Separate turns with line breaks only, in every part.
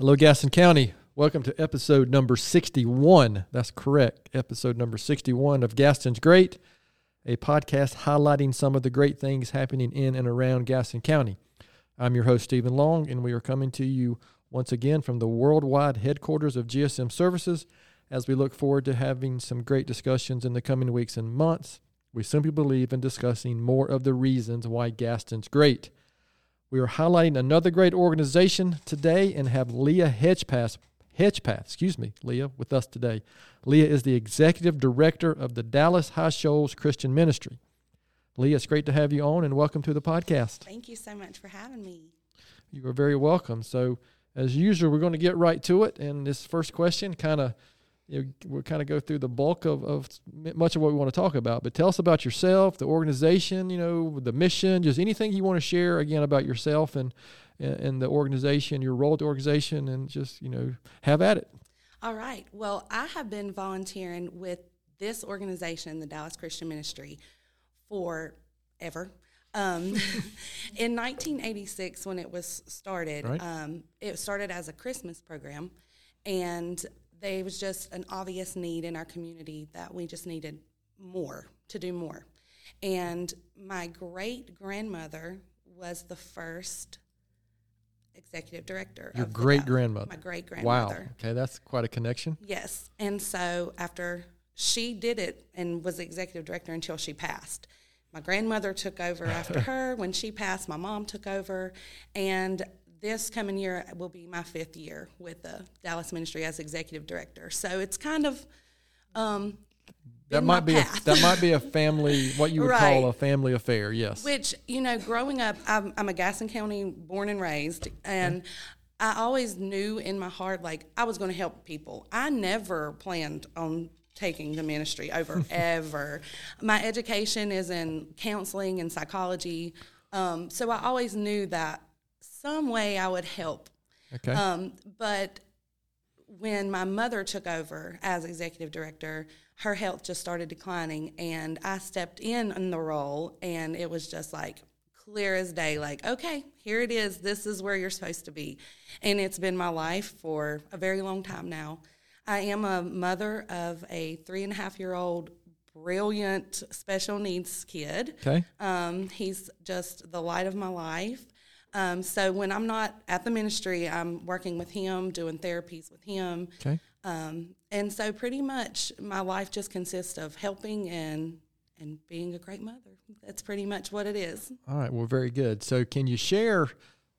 Hello, Gaston County. Welcome to episode number 61. That's correct. Episode number 61 of Gaston's Great, a podcast highlighting some of the great things happening in and around Gaston County. I'm your host, Stephen Long, and we are coming to you once again from the worldwide headquarters of GSM Services as we look forward to having some great discussions in the coming weeks and months. We simply believe in discussing more of the reasons why Gaston's great. We are highlighting another great organization today and have Leah Hedgpath, Hedgpath, excuse me, Leah, with us today. Leah is the executive director of the Dallas High Shoals Christian Ministry. Leah, it's great to have you on and welcome to the podcast.
Thank you so much for having me.
You are very welcome. So, as usual, we're going to get right to it. And this first question kind of you know, we'll kind of go through the bulk of, of much of what we want to talk about. But tell us about yourself, the organization, you know, the mission, just anything you want to share again about yourself and and the organization, your role at the organization, and just you know have at it.
All right. Well, I have been volunteering with this organization, the Dallas Christian Ministry, for ever. Um, in 1986, when it was started, right. um, it started as a Christmas program, and there was just an obvious need in our community that we just needed more to do more. And my great grandmother was the first executive director.
Your great grandmother.
My great grandmother.
Wow. Okay, that's quite a connection.
Yes. And so after she did it and was the executive director until she passed. My grandmother took over after her. When she passed, my mom took over. And this coming year will be my fifth year with the Dallas Ministry as executive director. So it's kind of um,
that might be a, that might be a family what you would right. call a family affair. Yes.
Which you know, growing up, I'm, I'm a Gaston County born and raised, and. I always knew in my heart like I was going to help people. I never planned on taking the ministry over ever. My education is in counseling and psychology, um, so I always knew that some way I would help.
Okay. Um,
but when my mother took over as executive director, her health just started declining, and I stepped in in the role, and it was just like clear as day like, okay, here it is. This is where you're supposed to be. And it's been my life for a very long time now. I am a mother of a three and a half year old brilliant special needs kid.
Okay.
Um, he's just the light of my life. Um, so when I'm not at the ministry, I'm working with him, doing therapies with him.
Okay.
Um, and so pretty much my life just consists of helping and and being a great mother. That's pretty much what it is.
All right. Well, very good. So can you share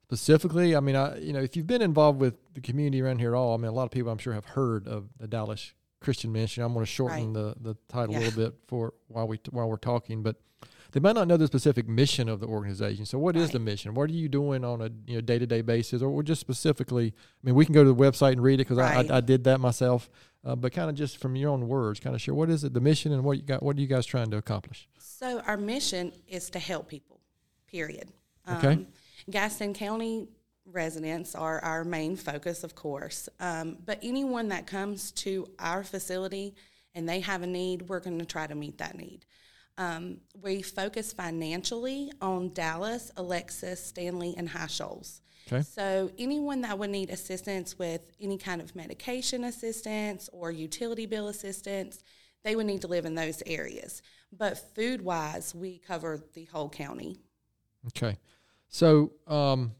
specifically? I mean, I you know if you've been involved with the community around here at all, I mean, a lot of people I'm sure have heard of the Dallas Christian Ministry. I'm going to shorten right. the the title yeah. a little bit for while we while we're talking, but they might not know the specific mission of the organization. So, what right. is the mission? What are you doing on a you know day to day basis, or just specifically? I mean, we can go to the website and read it because right. I, I, I, did that myself. Uh, but kind of just from your own words, kind of share what is it, the mission, and what you got? What are you guys trying to accomplish?
So, our mission is to help people. Period.
Okay. Um,
Gaston County residents are our main focus, of course. Um, but anyone that comes to our facility and they have a need, we're going to try to meet that need. Um, we focus financially on Dallas, Alexis, Stanley, and High Shoals.
Okay.
So anyone that would need assistance with any kind of medication assistance or utility bill assistance, they would need to live in those areas. But food wise, we cover the whole county.
Okay. So um,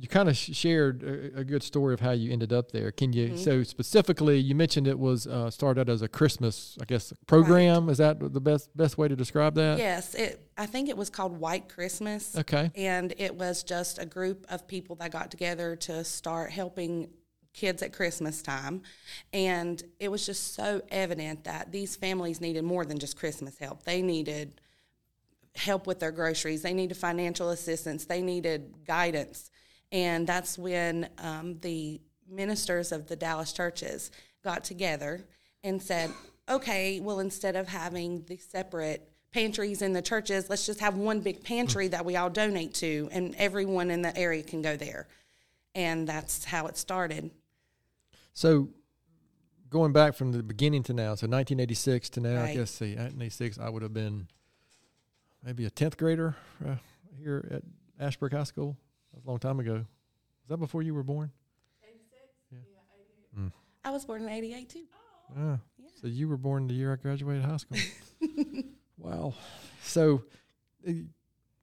you kind of shared a, a, good story of how you ended up there. Can you? Mm-hmm. So specifically, you mentioned it was uh, started as a Christmas, I guess, program. Right. Is that the best best way to describe that?
Yes, it. I think it was called White Christmas.
Okay,
and it was just a group of people that got together to start helping kids at Christmas time, and it was just so evident that these families needed more than just Christmas help. They needed help with their groceries. They needed financial assistance. They needed guidance and that's when um, the ministers of the Dallas churches got together and said, okay, well, instead of having the separate pantries in the churches, let's just have one big pantry that we all donate to, and everyone in the area can go there. And that's how it started.
So, going back from the beginning to now, so 1986 to now, right. I guess, see, 1986, I would have been maybe a 10th grader uh, here at Ashbrook High School. That was a long time ago. Was that before you were born?
yeah I was born in 88 too.
Ah, So you were born the year I graduated high school. wow. So, uh,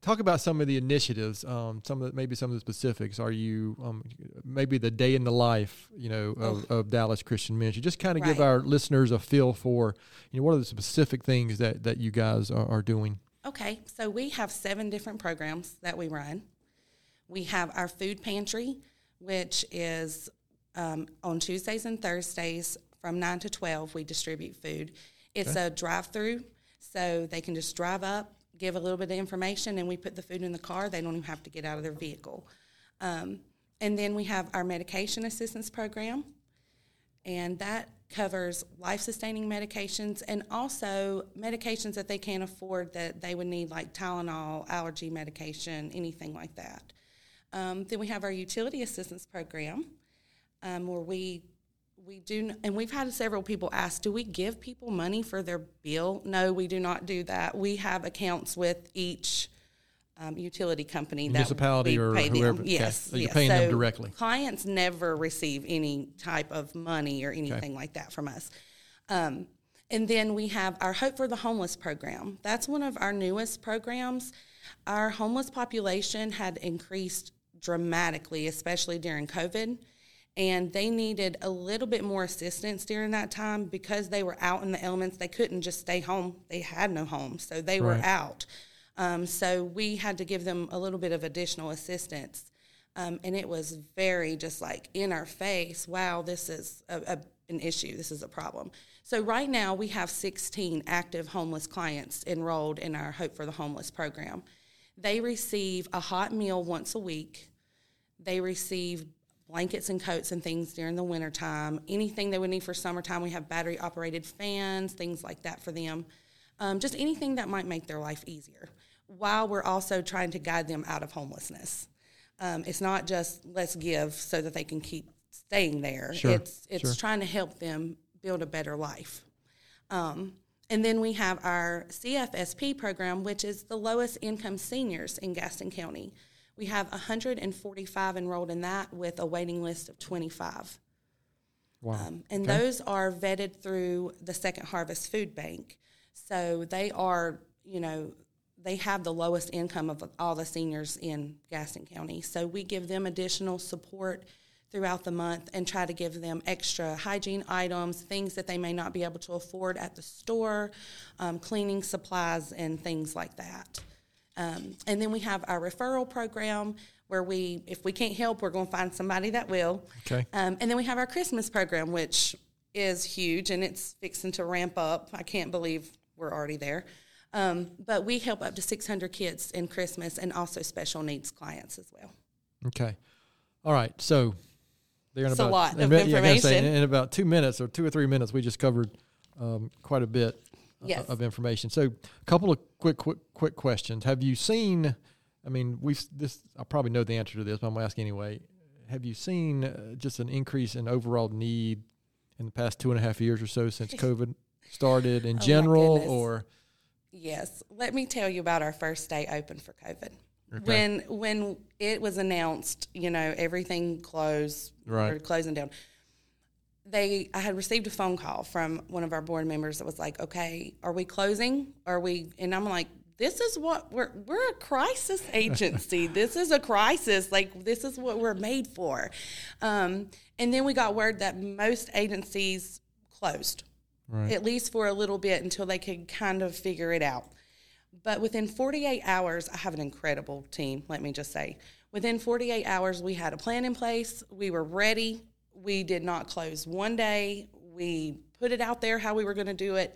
talk about some of the initiatives. Um, some of the, maybe some of the specifics. Are you um, maybe the day in the life, you know, of, of Dallas Christian Ministry? Just kind of give our listeners a feel for, you know, what are the specific things that that you guys are, are doing.
Okay, so we have seven different programs that we run. We have our food pantry, which is um, on Tuesdays and Thursdays from 9 to 12, we distribute food. It's a drive through, so they can just drive up, give a little bit of information, and we put the food in the car. They don't even have to get out of their vehicle. Um, and then we have our medication assistance program, and that covers life sustaining medications and also medications that they can't afford that they would need, like Tylenol, allergy medication, anything like that. Um, then we have our utility assistance program um, where we we do, and we've had several people ask, do we give people money for their bill? No, we do not do that. We have accounts with each um, utility company that
Municipality or
pay them.
whoever. Okay.
Yes,
So you're
yes.
paying them
So
directly.
Clients never receive any type of money or anything like that from us. Um, and then we have our Hope for the Homeless program. That's one of our newest programs. Our homeless population had increased dramatically, especially during COVID. And they needed a little bit more assistance during that time because they were out in the elements. They couldn't just stay home. They had no home, so they were out. Um, so we had to give them a little bit of additional assistance. Um, and it was very just like in our face wow, this is a, a, an issue, this is a problem. So right now we have 16 active homeless clients enrolled in our Hope for the Homeless program. They receive a hot meal once a week. They receive blankets and coats and things during the wintertime. Anything they would need for summertime, we have battery operated fans, things like that for them. Um, just anything that might make their life easier while we're also trying to guide them out of homelessness. Um, it's not just let's give so that they can keep staying there.
Sure,
It's it's
sure.
trying to help them build a better life. Um, and then we have our CFSP program, which is the lowest income seniors in Gaston County. We have 145 enrolled in that with a waiting list of 25.
Wow.
Um, and
Okay.
those are vetted through the Second Harvest Food Bank. So they are, you know, they have the lowest income of all the seniors in Gaston County. So we give them additional support throughout the month and try to give them extra hygiene items, things that they may not be able to afford at the store, um, cleaning supplies, and things like that. Um, and then we have our referral program where we, if we can't help, we're going to find somebody that will.
Okay.
Um, and then we have our Christmas program, which is huge and it's fixing to ramp up. I can't believe we're already there. Um, but we help up to 600 kids in Christmas and also special needs clients as well.
Okay. All right. So they're in
It's a
about
lot
in
of
yeah, say,
information.
in about two minutes or two or three minutes, we just covered um, quite a bit
Yes.
of information. So, a couple of quick, quick, quick questions. Have you seen? I mean, we've this. I probably know the answer to this, but I'm gonna ask anyway. Have you seen uh, just an increase in overall need in the past two and a half years or so since COVID started in
Oh,
general, or
Yes, let me tell you about our first day open for COVID.
Okay.
When when it was announced, you know, everything closed
Right.
closing down. They, I had received a phone call from one of our board members that was like, "Okay, are we closing? Are we?" And I'm like, "This is what we're we're a crisis agency. this is a crisis. Like this is what we're made for." Um, and then we got word that most agencies closed
right?
at least for a little bit until they could kind of figure it out. But within 48 hours, I have an incredible team, let me just say. Within 48 hours, we had a plan in place. We were ready. We did not close one day. We put it out there how we were going to do it.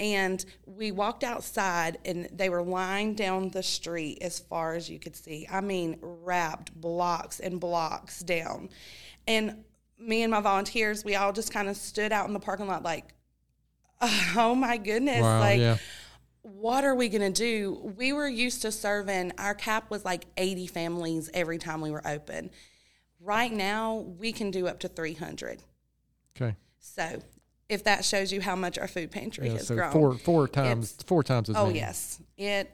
And we walked outside, and they were lying down the street as far as you could see. I mean, wrapped blocks and blocks down. And me and my volunteers, we all just kind of stood out in the parking lot like, oh my goodness
Wow.
like
yeah.
what are we going to do we were used to serving our cap was like 80 families every time we were open right now we can do up to 300
Okay.
so if that shows you how much our food pantry
Yeah.
has
So
grown
four four times
It's-
four times as
oh
many.
yes it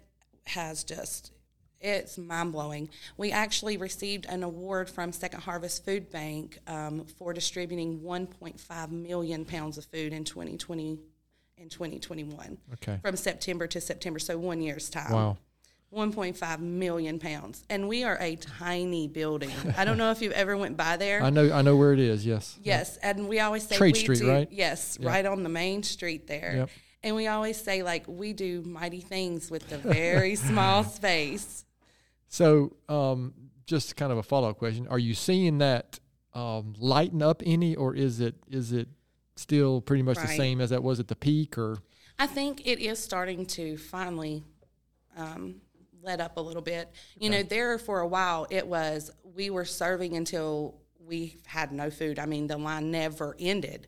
has just it's mind blowing. We actually received an award from Second Harvest Food Bank um, for distributing 1.5 million pounds of food in 2020 and 2021.
Okay.
From September to September, so one year's time.
Wow.
1.5 million pounds, and we are a tiny building. I don't know if you've ever went by there.
I know I know where it is. Yes.
Yes, and we always say
Trade
we
Street,
do,
right?
Yes,
Yep.
right on the main street there.
Yep.
And we always say like we do mighty things with the very small space.
So, um, just kind of a follow up question: Are you seeing that um, lighten up any, or is it is it still pretty much the same as that was at the peak? Or
I think it is starting to finally um, let up a little bit. You know, there for a while it was we were serving until we had no food. I mean, the line never ended.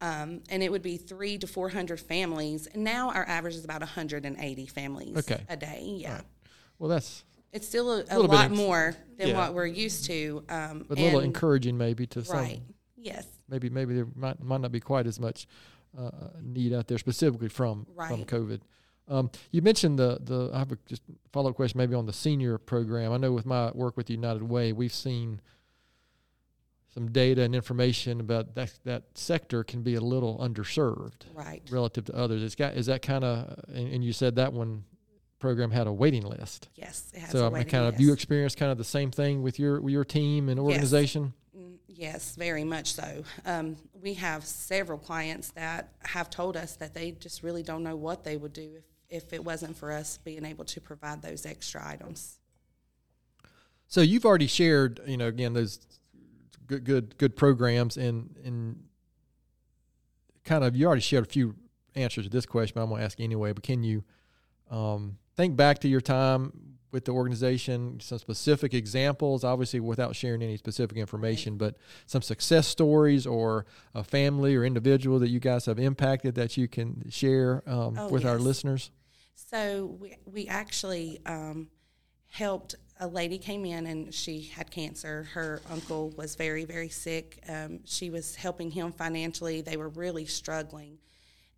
Um, and it would be three to 400 families. Now our average is about 180 families
Okay.
a day. Yeah.
well, that's
It's still a, a,
bit
lot more than
Yeah.
what we're used to. Um,
a little encouraging, maybe to some.
Right. Yes.
Maybe maybe there might might not be quite as much uh, need out there specifically from from
Right.
COVID. Um, you mentioned the the I have a just follow up question maybe on the senior program. I know with my work with United Way, we've seen some data and information about that that sector can be a little underserved
Right.
relative to others. It's got is that kind of and, and you said that one program had a waiting list.
Yes. It has
So I mean, kind of
list.
you experienced kind of the same thing with your with your team and organization.
Mm, Yes, very much so. Um, we have several clients that have told us that they just really don't know what they would do if, if it wasn't for us being able to provide those extra items.
So you've already shared, you know, again those good good good programs and and kind of you already shared a few answers to this question, but I'm going to ask anyway. But can you um, think back to your time with the organization, some specific examples, obviously without sharing any specific information, but some success stories or a family or individual that you guys have impacted that you can share um,
Oh,
with our listeners?
So we, we actually um, helped a lady came in and she had cancer. Her uncle was very, very sick. Um, she was helping him financially. They were really struggling.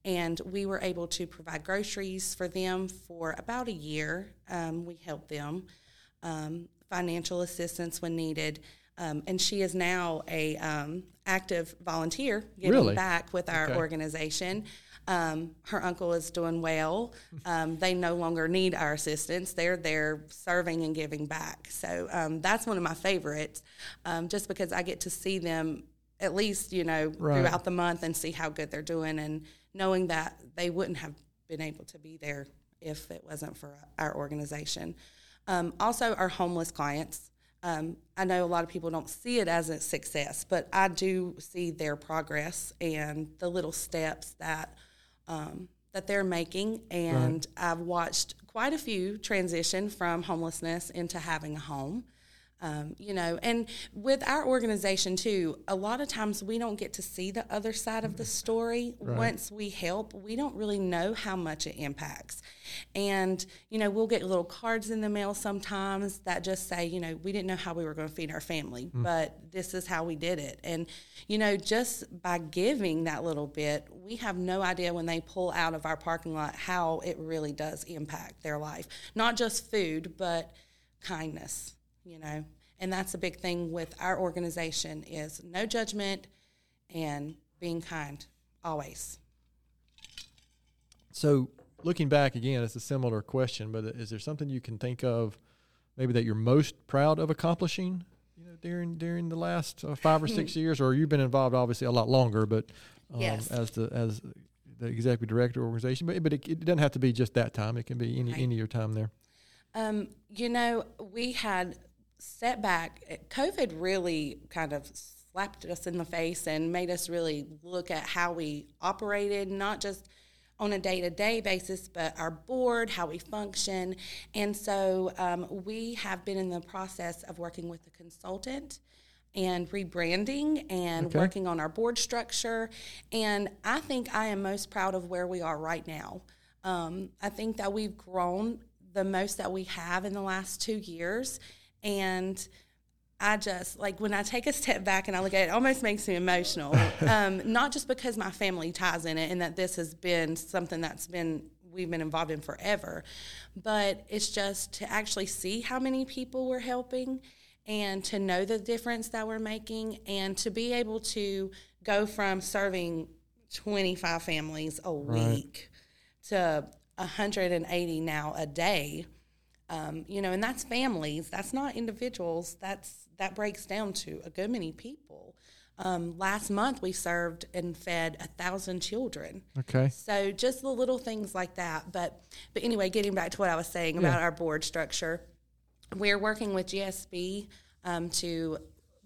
And we were able to provide groceries for them for about a year. Um, we helped them, um, financial assistance when needed. Um, and she is now a um, active volunteer giving
Really?
back with our
Okay.
organization. Um, her uncle is doing well. Um, they no longer need our assistance. They're there serving and giving back. So um, that's one of my favorites, um, just because I get to see them at least, you know,
Right.
throughout the month and see how good they're doing and knowing that they wouldn't have been able to be there if it wasn't for our organization. Um, also, our homeless clients. Um, I know a lot of people don't see it as a success, but I do see their progress and the little steps that um, that they're making. And I've watched quite a few transition from homelessness into having a home. Um, you know, and with our organization too, a lot of times we don't get to see the other side of the story. Once we help, we don't really know how much it impacts. And, you know, we'll get little cards in the mail sometimes that just say, you know, we didn't know how we were going to feed our family, but this is how we did it. And, you know, just by giving that little bit, we have no idea when they pull out of our parking lot how it really does impact their life. Not just food, but kindness you know and that's a big thing with our organization is no judgment and being kind always
So, looking back again, it's a similar question, but is there something you can think of, maybe that you're most proud of accomplishing, you know, during during the last uh, five or six years, or you've been involved obviously a lot longer, but um,
Yes.
as the as the executive director of organization, but but it, it doesn't have to be just that time; it can be any
Right.
any of your time there.
um, you know we had setback covid really kind of slapped us in the face and made us really look at how we operated not just on a day-to-day basis but our board how we function and so um, we have been in the process of working with a consultant and rebranding and
Okay.
working on our board structure. And I think I am most proud of where we are right now. Um, I think that we've grown the most that we have in the last two years. And I just like when I take a step back and I look at it, it almost makes me emotional. um, not just because my family ties in it and that this has been something that's been we've been involved in forever. But it's just to actually see how many people we're helping and to know the difference that we're making and to be able to go from serving 25 families a week to 180 now a day. Um, you know, and that's families. That's not individuals. That's that breaks down to a good many people. Um, last month we served and fed a thousand children.
Okay.
So just the little things like that. But but anyway, getting back to what I was saying
Yeah.
about our board structure, we're working with GSB um, to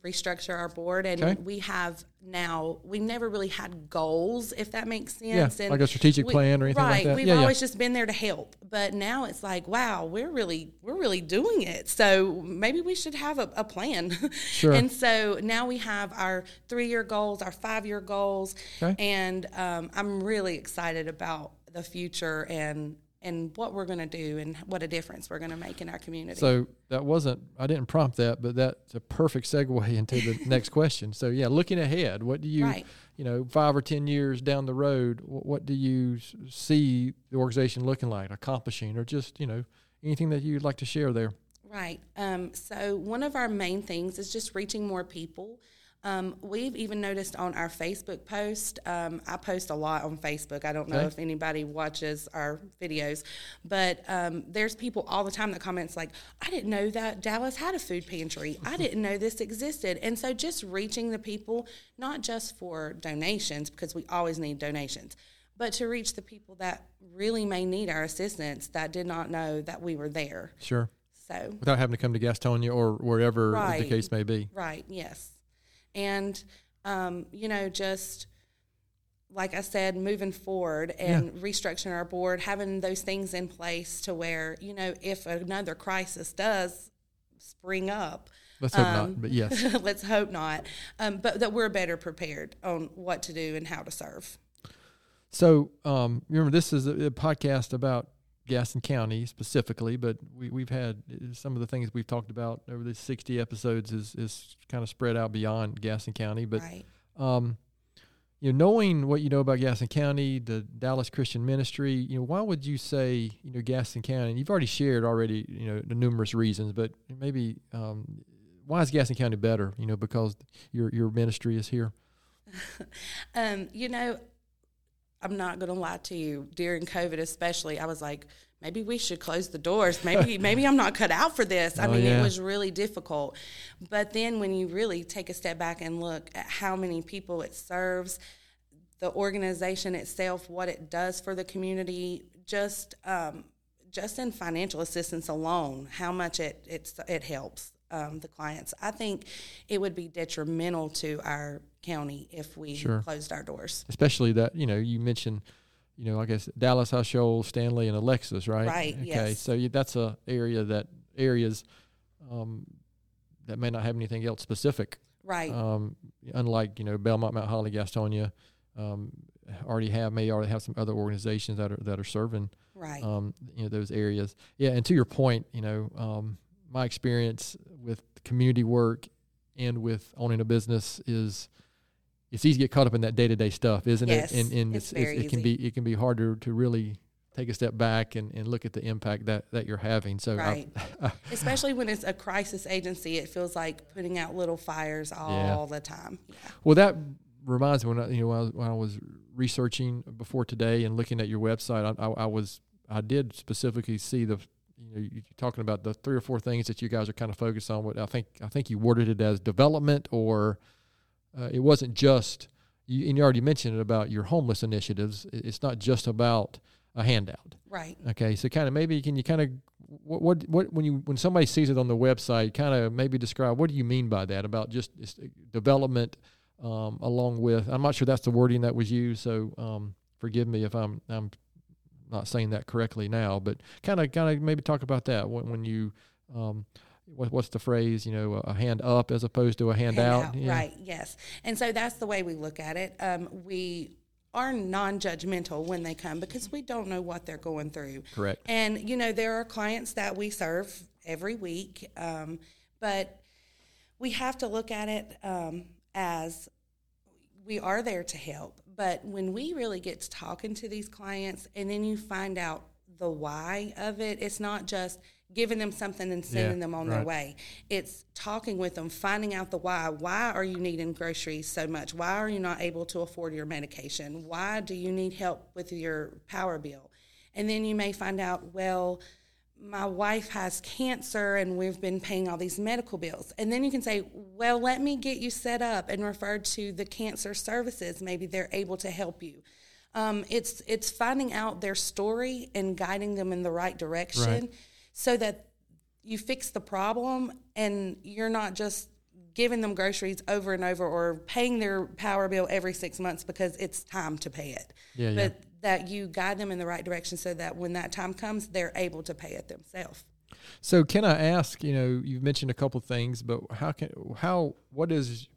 restructure our board, and
Okay.
we have now. We never really had goals, if that makes
Yeah,
sense. and
like a strategic
we-
plan or anything like
right,
that.
We've
Yeah, yeah.
always just been there to help, but now it's like, wow, we're really we're really doing it. So maybe we should have a, a plan.
Sure.
and so now we have our three year goals, our five year goals,
Okay.
and um, I'm really excited about the future and and what we're going to do and what a difference we're going to make in our community.
So that wasn't I didn't prompt that, but that's a perfect segue into the next question. So yeah, looking ahead, what do you
Right.
you know five or ten years down the road, wh- what do you see the organization looking like, accomplishing, or just you know anything that you'd like to share there?
Right. Um, so one of our main things is just reaching more people. Um, we've even noticed on our Facebook post. Um, I post a lot on Facebook. I don't know
Okay.
if anybody watches our videos, but um, there's people all the time that comments like, "I didn't know that Dallas had a food pantry. I didn't know this existed." And so just reaching the people, not just for donations because we always need donations, but to reach the people that really may need our assistance that did not know that we were there.
Sure,
So
without having to come to Gastonia or wherever the case may be.
Right, yes. And, um, you know, just like I said, moving forward and restructuring our board, having those things in place to where, you know, if another crisis does spring up,
Let's hope
Um,
not, but yes.
let's hope not, um, but that we're better prepared on what to do and how to serve.
So, um, remember, this is a, a podcast about Gaston County specifically, but we, we've had uh, some of the things we've talked about over the 60 episodes is, is kind of spread out beyond Gaston County. But,
right.
um, you know, knowing what you know about Gaston County, the Dallas Christian Ministry, you know, why would you say, you know, Gaston County, you've already shared already, you know, the numerous reasons, but maybe, um, why is Gaston County better? You know, because your, your ministry is here.
Um, you know, I'm not going to lie to you. During COVID, especially, I was like, maybe we should close the doors. Maybe, maybe I'm not cut out for this. I
Oh,
mean,
yeah.
it was really difficult. But then when you really take a step back and look at how many people it serves, the organization itself, what it does for the community, just um, just in financial assistance alone, how much it it's, it helps um, the clients. I think it would be detrimental to our county if we
Sure.
closed our doors.
especially that you know you mentioned you know i guess dallas High stanley and alexis right
Right,
okay
yes.
so you, that's a area that areas um, that may not have anything else specific
Right.
um, unlike you know belmont mount holly gastonia um, already have may already have some other organizations that are that are serving
right.
um, you know those areas. Yeah, and to your point, you know, um, my experience with community work and with owning a business is it's easy to get caught up in that day to day stuff, isn't
Yes,
it? And, and
it's
it's,
very
it can
easy.
be it can be harder to really take a step back and, and look at the impact that, that you're having. So I-
Right. Especially when it's a crisis agency, it feels like putting out little fires all the time. Yeah.
Well, that reminds me when I, you know when I, was, when I was researching before today and looking at your website, I, I, I was I did specifically see the you know you talking about the three or four things that you guys are kind of focused on. What I think I think you worded it as development, or uh, it wasn't just you. And you already mentioned it about your homeless initiatives. It's not just about a handout.
Right.
Okay, so kind of maybe can you kind of what, what what when you when somebody sees it on the website, kind of maybe describe what do you mean by that about just development um, along with I'm not sure that's the wording that was used, so um, forgive me if I'm I'm not saying that correctly now, but kind of kind of maybe talk about that when, when you um, what, what's the phrase you know a hand up as opposed to a hand, out,
Handout,
Yeah.
Right. Yes. And so that's the way we look at it. Um, we are non-judgmental when they come because we don't know what they're going through.
Correct.
And you know there are clients that we serve every week, um, but we have to look at it um, as we are there to help. But when we really get to talking to these clients and then you find out the why of it, it's not just giving them something and sending
Yeah,
them on
right.
their way. It's talking with them, finding out the why. Why are you needing groceries so much? Why are you not able to afford your medication? Why do you need help with your power bill? And then you may find out, well, my wife has cancer and we've been paying all these medical bills. And then you can say, well, let me get you set up and referred to the cancer services. Maybe they're able to help you. Um, it's it's finding out their story and guiding them in the right direction
Right.
So that you fix the problem and you're not just giving them groceries over and over or paying their power bill every six months because it's time to pay it.
Yeah, yeah.
but that you guide them in the right direction so that when that time comes, they're able to pay it themselves.
So can I ask? You know, you've mentioned a couple things, but how can how what is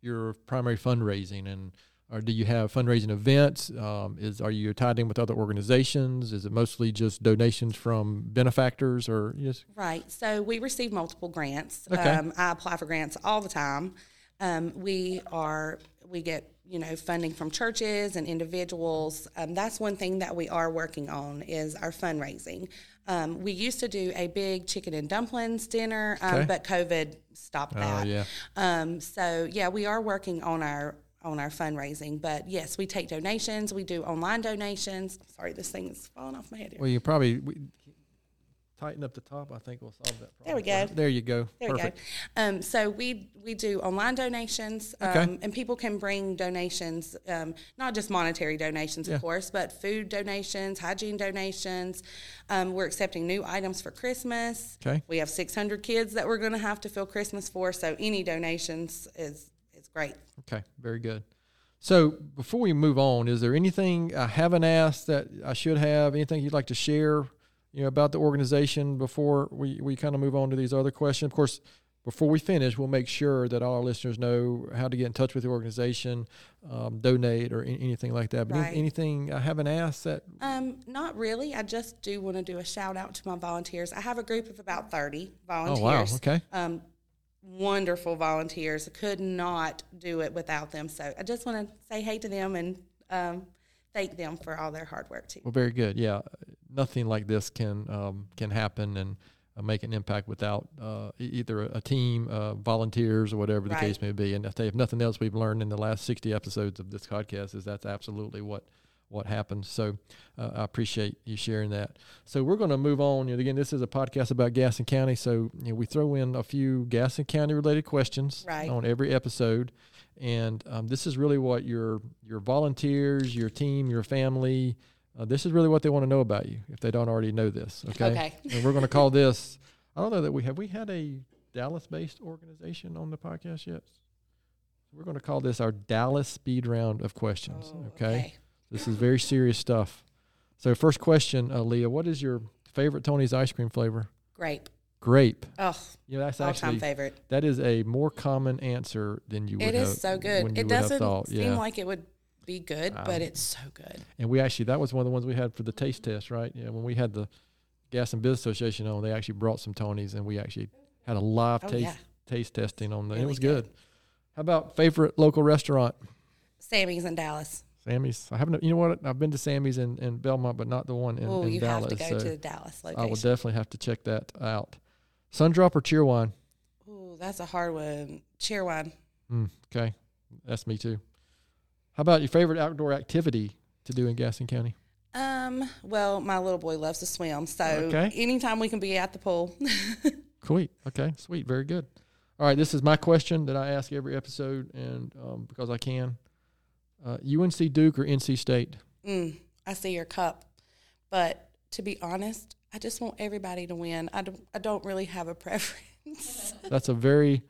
your primary fundraising, and or do you have fundraising events? Um, is are you tied in with other organizations? Is it mostly just donations from benefactors, or just
Right. So we receive multiple grants.
Okay.
Um, I apply for grants all the time. Um, we are we get you know funding from churches and individuals. Um, that's one thing that we are working on is our fundraising. Um, we used to do a big chicken and dumplings dinner, um,
Okay.
but COVID stopped that.
Oh,
that.
yeah.
Um, so yeah, we are working on our on our fundraising. But yes, we take donations. We do online donations. Sorry, this thing is falling off my head here.
well, you probably we, tighten up the top? I think we'll solve that. Problem.
There we go.
There you go.
There
Perfect.
we go. Um, so we we do online donations, um,
Okay.
and people can bring donations, um, not just monetary donations,
Yeah.
of course, but food donations, hygiene donations. Um, we're accepting new items for Christmas.
Okay.
We have 600 kids that we're going to have to fill Christmas for, so any donations is great.
Okay, very good. So before we move on, is there anything I haven't asked that I should have? Anything you'd like to share, you know, about the organization before we, we kind of move on to these other questions? Of course, before we finish, we'll make sure that all our listeners know how to get in touch with the organization, um, donate, or anything like that. But any- anything I haven't asked that
Um, not really. I just do want to do a shout out to my volunteers. I have a group of about 30 volunteers.
Oh wow, okay.
um, wonderful volunteers. Could not do it without them. So I just want to say hey to them and um, thank them for all their hard work too.
Well, very good. Yeah, nothing like this can um, can happen and uh, make an impact without uh, either a, a team, uh, volunteers, or whatever the
Right.
case may be. And I tell you, if nothing else we've learned in the last sixty episodes of this podcast is that's absolutely what what happens. So uh, I appreciate you sharing that. So we're going to move on. Know, again, this is a podcast about Gaston County, so you know, we throw in a few Gaston County related questions
Right.
on every episode. And um, this is really what your your volunteers, your team, your family, uh, this is really what they want to know about you if they don't already know this. Okay.
Okay.
And we're going to call this. I don't know that we have we had a Dallas-based organization on the podcast yet. We're going to call this our Dallas Speed Round of Questions.
Oh,
okay? This is very serious stuff. So, first question, uh, Leah, what is your favorite Tony's ice cream flavor?
Grape.
Grape.
Oh,
You know, that's actually
favorite.
that is a more common answer than you would
It
have.
is so good. It doesn't seem
Yeah.
like it would be good,
Um,
but it's so good.
And we actually that was one of the ones we had for the taste test, right? Yeah, when we had the Gaston Business Association on, they actually brought some Tonys, and we actually had a live
Oh,
taste
yeah.
taste testing on the. it was good.
good.
How about favorite local restaurant?
Sammy's in Dallas.
Sammy's. I haven't. You know what? I've been to Sammy's in, in Belmont, but not the one in,
Oh,
in
you
Dallas.
have to go
so
to the Dallas
I will definitely have to check that out. Sundrop or Cheerwine?
Ooh, that's a hard one. Cheerwine.
Mm, okay, that's me too. How about your favorite outdoor activity to do in Gaston County?
Um, well, my little boy loves to swim, so
Okay.
anytime we can be at the pool.
Sweet. Okay. Sweet. Very good. All right. This is my question that I ask every episode, and um, because I can, uh, UNC Duke or NC State?
mm, I see your cup, but to be honest, I just want everybody to win. I don't, I don't really have a preference.
That's a very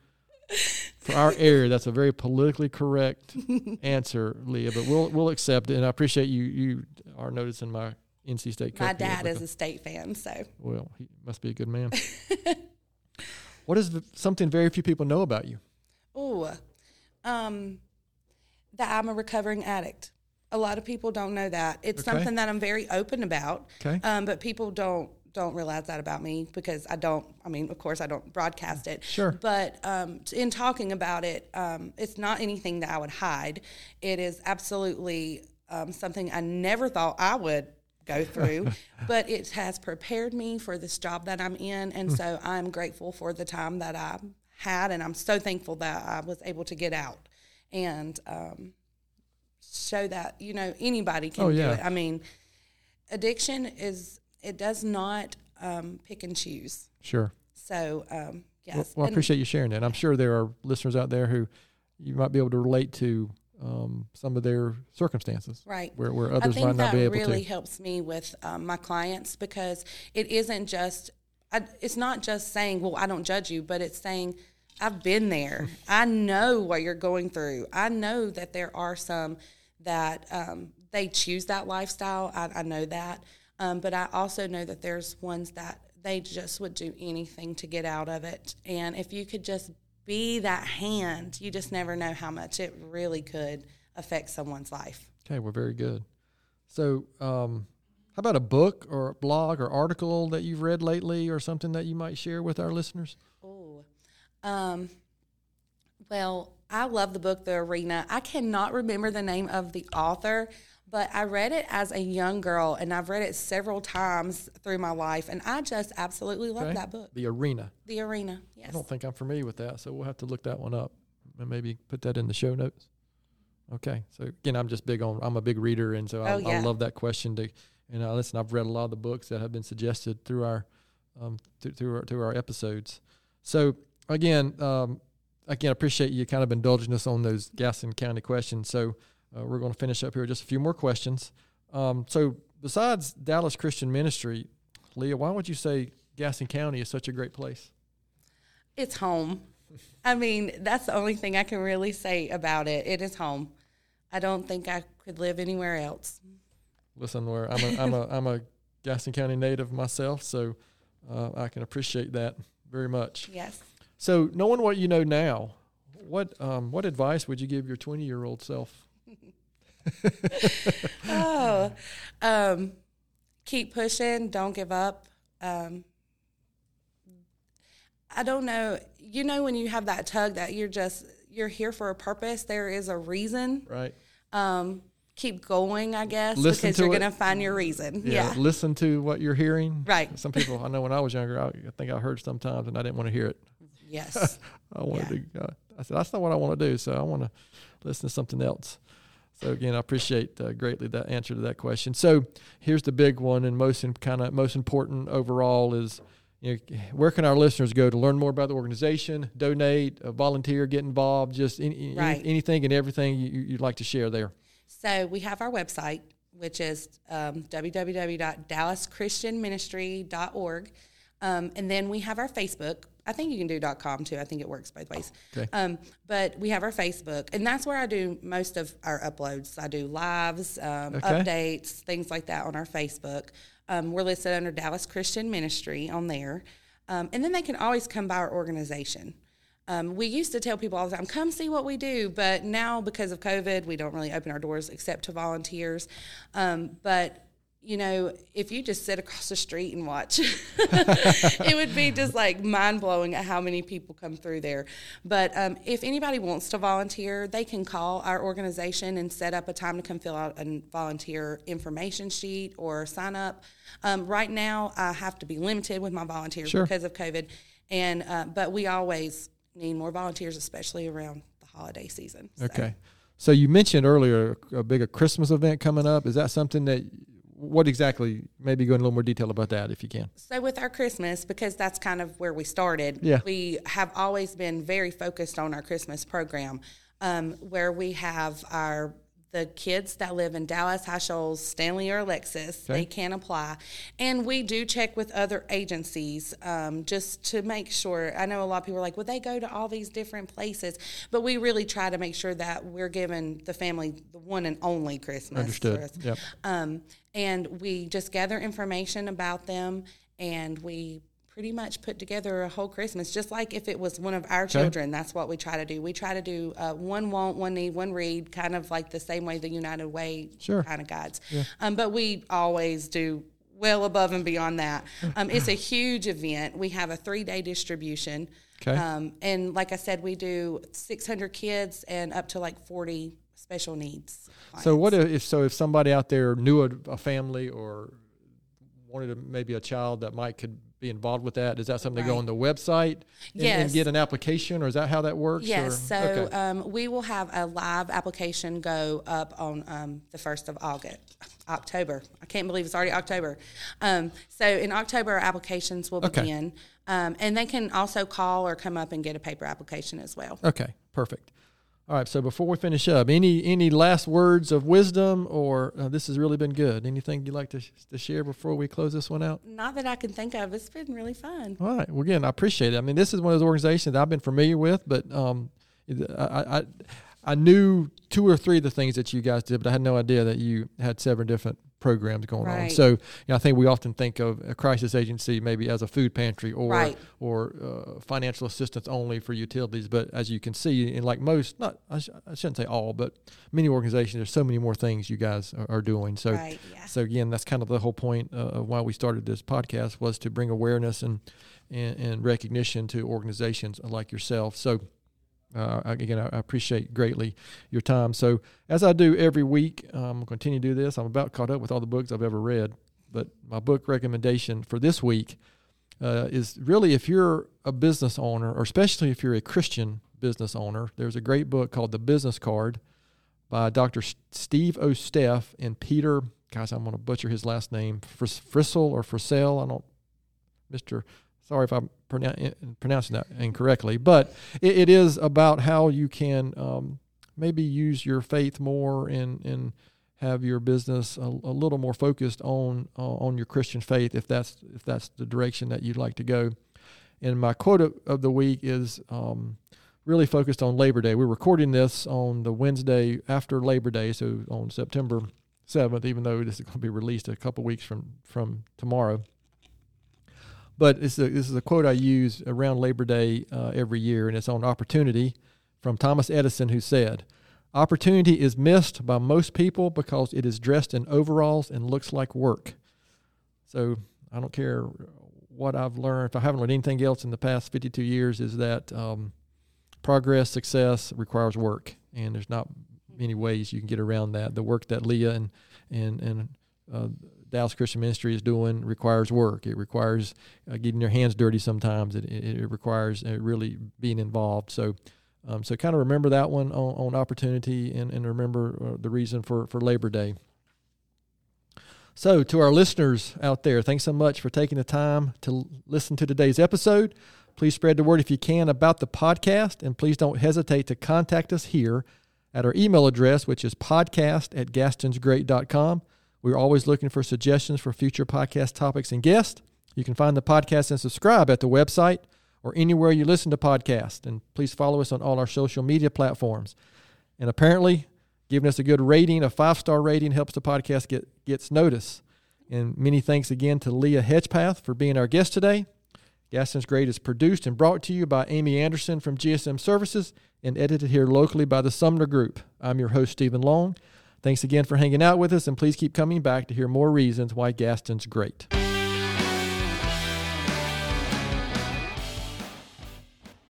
for our area. That's a very politically correct answer, Leah. But we'll we'll accept it, and I appreciate you you are noticing my NC State.
my dad is a state fan, so
well. He must be a good man. what is the, something very few people know about you?
Oh, um, that I'm a recovering addict. A lot of people don't know that. It's
Okay.
something that I'm very open about.
Okay.
Um, but people don't don't realize that about me because I don't. I mean, of course, I don't broadcast it.
Sure.
But um, in talking about it, um, it's not anything that I would hide. It is absolutely um, something I never thought I would go through, but it has prepared me for this job that I'm in, and so I'm grateful for the time that I had, and I'm so thankful that I was able to get out and um, show that you know anybody can
Oh,
do it. I mean, addiction is it does not um, pick and choose.
Sure.
So um, yes,
Well, well I appreciate you sharing that. I'm sure there are listeners out there who you might be able to relate to um, some of their circumstances
right.
where, where others might not be able to.
really helps me with um, my clients because it isn't just I, it's not just saying well I don't judge you but it's saying I've been there. I know what you're going through. I know that there are some that um, they choose that lifestyle. I, I know that. Um, but I also know that there's ones that they just would do anything to get out of it. And if you could just be that hand you just never know how much it really could affect someone's life.
Okay, we're very good. So, um, how about a book or a blog or article that you've read lately or something that you might share with our listeners?
Um, well, I love the book The Arena. I cannot remember the name of the author, but I read it as a young girl, and I've read it several times through my life, and I just absolutely love
Okay.
that book,
The Arena.
The Arena. Yes.
I don't think I'm familiar with that, so we'll have to look that one up and maybe put that in the show notes. Okay, so again, I'm just big on. I'm a big reader, and so I,
Oh,
I
yeah.
love that question. To and uh, listen, I've read a lot of the books that have been suggested through our um, through, through our through our episodes. So again, um, again, I appreciate you kind of indulging us on those Gaston County questions. So uh, we're going to finish up here with just a few more questions. Um, so besides Dallas Christian Ministry, Leah, why would you say Gaston County is such a great place?
It's home. I mean, that's the only thing I can really say about it. It is home. I don't think I could live anywhere else.
listen where I'm a I'm a I'm a Gaston County native myself, so uh, I can appreciate that very much.
Yes.
So knowing what you know now, what um, what advice would you give your 20 year old self?
oh, um, keep pushing. Don't give up. Um, I don't know. You know when you have that tug that you're just you're here for a purpose. There is a reason.
Right.
Um, keep going, I guess,
Listen
because
to
you're
it.
gonna find your reason. Yeah.
Listen to what you're hearing.
Right.
Some people I know when I was younger, I, I think I heard sometimes, and I didn't want to hear it.
Yes.
I wanted to. Uh, I said that's not what I want to do. So I want to listen to something else. So again, I appreciate uh, greatly that answer to that question. So here's the big one, and most kind of most important overall is, you know, where can our listeners go to learn more about the organization, donate, uh, volunteer, get involved, just any, any- anything and everything you, you- you'd like to share there.
So we have our website, which is um, www.dallaschristianministry.org. Um, and then we have our Facebook. I think you can do .com too. I think it works both ways.
Okay.
Um, but we have our Facebook, and that's where I do most of our uploads. I do lives, um,
Okay.
updates, things like that on our Facebook. Um, we're listed under Dallas Christian Ministry on there. Um, and then they can always come by our organization. Um, we used to tell people all the time, come see what we do, but now because of COVID, we don't really open our doors except to volunteers. Um, but you know, if you just sit across the street and watch, it would be just like mind blowing at how many people come through there. But um, if anybody wants to volunteer, they can call our organization and set up a time to come fill out a volunteer information sheet or sign up. Um, right now, I have to be limited with my volunteers
Sure.
because of COVID, and uh, but we always need more volunteers, especially around the holiday season. So-
Okay. So you mentioned earlier a big a Christmas event coming up. Is that something that what exactly? Maybe go in a little more detail about that if you can.
So with our Christmas, because that's kind of where we started,
Yeah.
we have always been very focused on our Christmas program, um, where we have our the kids that live in Dallas, High Shoals, Stanley, or Alexis.
Okay.
They can apply, and we do check with other agencies um, just to make sure. I know a lot of people are like, "Well, they go to all these different places," but we really try to make sure that we're giving the family the one and only Christmas.
Understood.
for us.
Yep.
Um, and we just gather information about them and we pretty much put together a whole Christmas, just like if it was one of our children. That's what we try to do. We try to do uh, one want, one need, one read, kind of like the same way the United Way
Sure.
kind of guides. Um, but we always do well above and beyond that. Um, it's a huge event. We have a three day distribution.
Okay.
Um, and like I said, we do 600 kids and up to like 40 special needs.
So what if so if somebody out there knew a, a family or wanted a, maybe a child that might could be involved with that? Is that something to go on the website and, and get an application, or is that how that works?
Yes,
or-
so
okay.
um, we will have a live application go up on um, the 1st of August, October. I can't believe it's already October. Um, so in October, our applications will
Okay.
begin. Um, and they can also call or come up and get a paper application as well.
Okay, perfect. All right. So before we finish up, any any last words of wisdom, or uh, this has really been good? Anything you'd like to, sh- to share before we close this one out?
Not that I can think of. It's been really fun.
All right. Well, again, I appreciate it. I mean, this is one of those organizations that I've been familiar with, but um, I, I I knew two or three of the things that you guys did, but I had no idea that you had seven different programs going on. So, you know, I think we often think of a crisis agency maybe as a food pantry or
Right.
or uh, financial assistance only for utilities. But as you can see, in like most, not I, sh- I shouldn't say all, but many organizations, there's so many more things you guys are, are doing. So,
Right, yeah.
so again, that's kind of the whole point uh, of why we started this podcast was to bring awareness and and, and recognition to organizations like yourself. So. Uh, again, I appreciate greatly your time. So, as I do every week, um, I'm to continue to do this. I'm about caught up with all the books I've ever read, but my book recommendation for this week uh, is really if you're a business owner, or especially if you're a Christian business owner, there's a great book called The Business Card by Dr. Steve O. Steff and Peter. Guys, I'm going to butcher his last name. Frissell or Frissell. I don't, Mr. Sorry if I'm pronou- pronouncing that incorrectly, but it, it is about how you can um, maybe use your faith more and and have your business a, a little more focused on uh, on your Christian faith if that's if that's the direction that you'd like to go. And my quote of, of the week is um, really focused on Labor Day. We're recording this on the Wednesday after Labor Day, so on September seventh. Even though this is going to be released a couple weeks from from tomorrow. But this is, a, this is a quote I use around Labor Day uh, every year, and it's on opportunity from Thomas Edison, who said, Opportunity is missed by most people because it is dressed in overalls and looks like work. So I don't care what I've learned, if I haven't learned anything else in the past 52 years, is that um, progress, success requires work. And there's not many ways you can get around that. The work that Leah and, and, and uh, Dallas Christian Ministry is doing requires work. It requires uh, getting your hands dirty sometimes. It, it, it requires uh, really being involved. So, um, so kind of remember that one on, on opportunity and, and remember uh, the reason for, for Labor Day. So, to our listeners out there, thanks so much for taking the time to listen to today's episode. Please spread the word if you can about the podcast, and please don't hesitate to contact us here at our email address, which is podcast at gastonsgreat.com. We're always looking for suggestions for future podcast topics and guests. You can find the podcast and subscribe at the website or anywhere you listen to podcasts. And please follow us on all our social media platforms. And apparently, giving us a good rating, a five star rating, helps the podcast get gets notice. And many thanks again to Leah Hedgpath for being our guest today. Gaston's Great is produced and brought to you by Amy Anderson from GSM Services and edited here locally by the Sumner Group. I'm your host, Stephen Long. Thanks again for hanging out with us, and please keep coming back to hear more reasons why Gaston's great.